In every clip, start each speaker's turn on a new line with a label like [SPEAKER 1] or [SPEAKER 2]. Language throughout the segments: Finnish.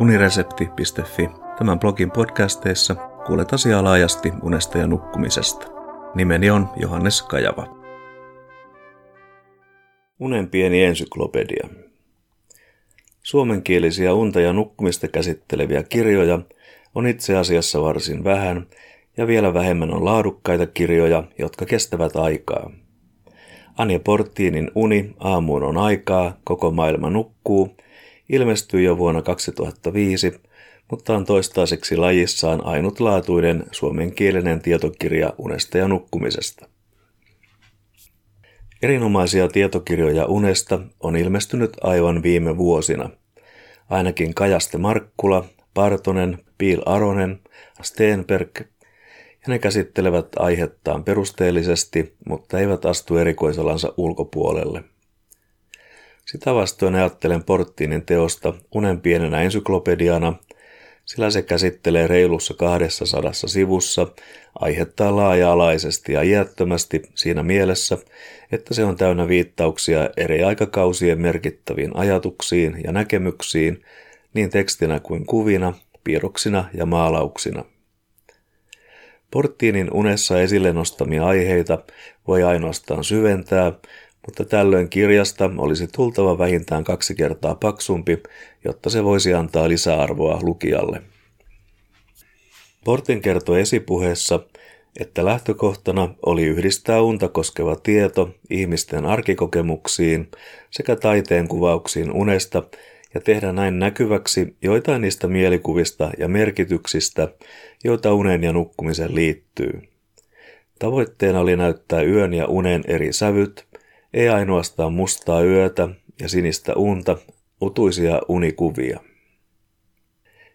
[SPEAKER 1] uniresepti.fi. Tämän blogin podcasteissa kuulet asiaa laajasti unesta ja nukkumisesta. Nimeni on Johannes Kajava. Unen pieni ensyklopedia. Suomenkielisiä unta ja nukkumista käsitteleviä kirjoja on itse asiassa varsin vähän, ja vielä vähemmän on laadukkaita kirjoja, jotka kestävät aikaa. Anja Portiinin Uni, aamuun on aikaa, koko maailma nukkuu, ilmestyi jo vuonna 2005, mutta on toistaiseksi lajissaan ainutlaatuinen suomenkielinen tietokirja unesta ja nukkumisesta. Erinomaisia tietokirjoja unesta on ilmestynyt aivan viime vuosina. Ainakin Kajaste Markkula, Partonen, Piil Aronen, Steenberg ja ne käsittelevät aihettaan perusteellisesti, mutta eivät astu erikoisalansa ulkopuolelle. Sitä vastoin ajattelen Porttinin teosta unen pienenä ensyklopediana, sillä se käsittelee reilussa 200 sivussa aihettaa laaja-alaisesti ja iättömästi siinä mielessä, että se on täynnä viittauksia eri aikakausien merkittäviin ajatuksiin ja näkemyksiin, niin tekstinä kuin kuvina, piirroksina ja maalauksina. Porttiinin unessa esille nostamia aiheita voi ainoastaan syventää, mutta tällöin kirjasta olisi tultava vähintään kaksi kertaa paksumpi, jotta se voisi antaa lisäarvoa lukijalle. Portin kertoi esipuheessa, että lähtökohtana oli yhdistää unta koskeva tieto ihmisten arkikokemuksiin sekä taiteen kuvauksiin unesta ja tehdä näin näkyväksi joitain niistä mielikuvista ja merkityksistä, joita unen ja nukkumisen liittyy. Tavoitteena oli näyttää yön ja unen eri sävyt, ei ainoastaan mustaa yötä ja sinistä unta, utuisia unikuvia.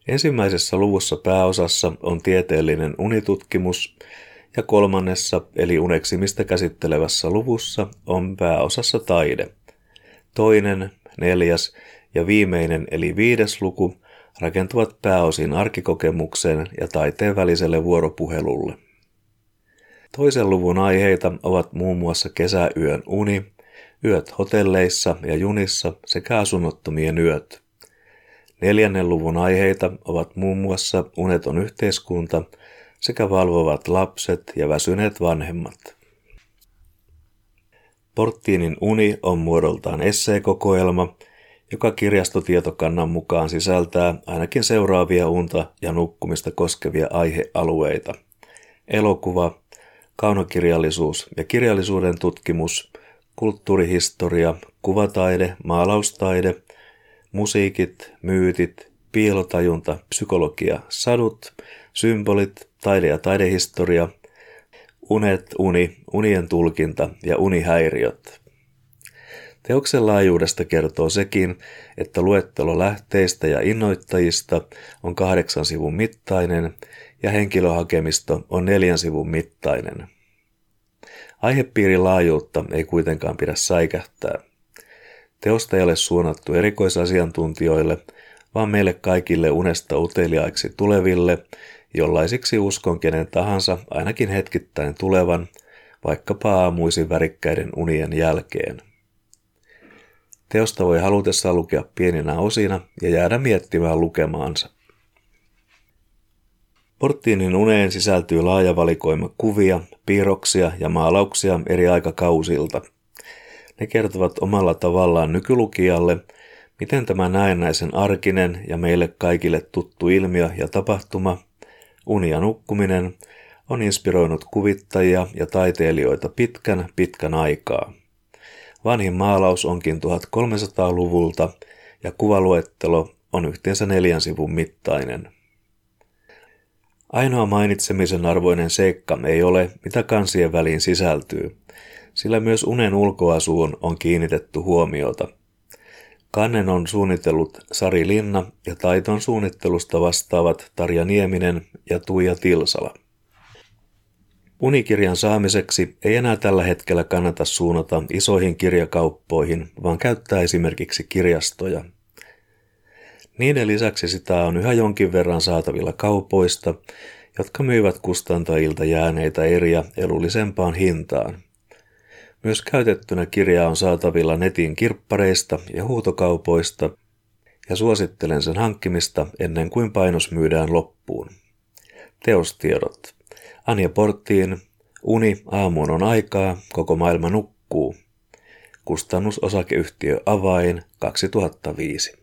[SPEAKER 1] Ensimmäisessä luvussa pääosassa on tieteellinen unitutkimus ja kolmannessa eli uneksimistä käsittelevässä luvussa on pääosassa taide. Toinen, neljäs ja viimeinen eli viides luku rakentuvat pääosin arkikokemukseen ja taiteen väliselle vuoropuhelulle. Toisen luvun aiheita ovat muun muassa kesäyön uni, yöt hotelleissa ja junissa sekä asunnottomien yöt. Neljännen luvun aiheita ovat muun muassa uneton yhteiskunta sekä valvovat lapset ja väsyneet vanhemmat. Porttiinin uni on muodoltaan esseekokoelma, joka kirjastotietokannan mukaan sisältää ainakin seuraavia unta ja nukkumista koskevia aihealueita. Elokuva, kaunokirjallisuus ja kirjallisuuden tutkimus, kulttuurihistoria, kuvataide, maalaustaide, musiikit, myytit, piilotajunta, psykologia, sadut, symbolit, taide- ja taidehistoria, unet, uni, unien tulkinta ja unihäiriöt. Teoksen laajuudesta kertoo sekin, että luettelo lähteistä ja innoittajista on kahdeksan sivun mittainen ja henkilöhakemisto on neljän sivun mittainen. Aihepiirin laajuutta ei kuitenkaan pidä säikähtää. Teosta ei ole suunnattu erikoisasiantuntijoille, vaan meille kaikille unesta uteliaiksi tuleville, jollaisiksi uskon kenen tahansa ainakin hetkittäin tulevan, vaikkapa aamuisin värikkäiden unien jälkeen. Teosta voi halutessaan lukea pieninä osina ja jäädä miettimään lukemaansa. Porttiinin uneen sisältyy laaja valikoima kuvia, piirroksia ja maalauksia eri aikakausilta. Ne kertovat omalla tavallaan nykylukijalle, miten tämä näennäisen arkinen ja meille kaikille tuttu ilmiö ja tapahtuma, uni ja nukkuminen, on inspiroinut kuvittajia ja taiteilijoita pitkän pitkän aikaa. Vanhin maalaus onkin 1300-luvulta ja kuvaluettelo on yhteensä neljän sivun mittainen. Ainoa mainitsemisen arvoinen seikka ei ole, mitä kansien väliin sisältyy, sillä myös unen ulkoasuun on kiinnitetty huomiota. Kannen on suunnitellut Sari Linna ja taiton suunnittelusta vastaavat Tarja Nieminen ja Tuija Tilsala. Unikirjan saamiseksi ei enää tällä hetkellä kannata suunnata isoihin kirjakauppoihin, vaan käyttää esimerkiksi kirjastoja. Niiden lisäksi sitä on yhä jonkin verran saatavilla kaupoista, jotka myyvät kustantajilta jääneitä eriä edullisempaan hintaan. Myös käytettynä kirjaa on saatavilla netin kirppareista ja huutokaupoista, ja suosittelen sen hankkimista ennen kuin painos myydään loppuun. Teostiedot. Anja Porttiin, Uni aamuun on aikaa, koko maailma nukkuu. Kustannusosakeyhtiö Avain 2005.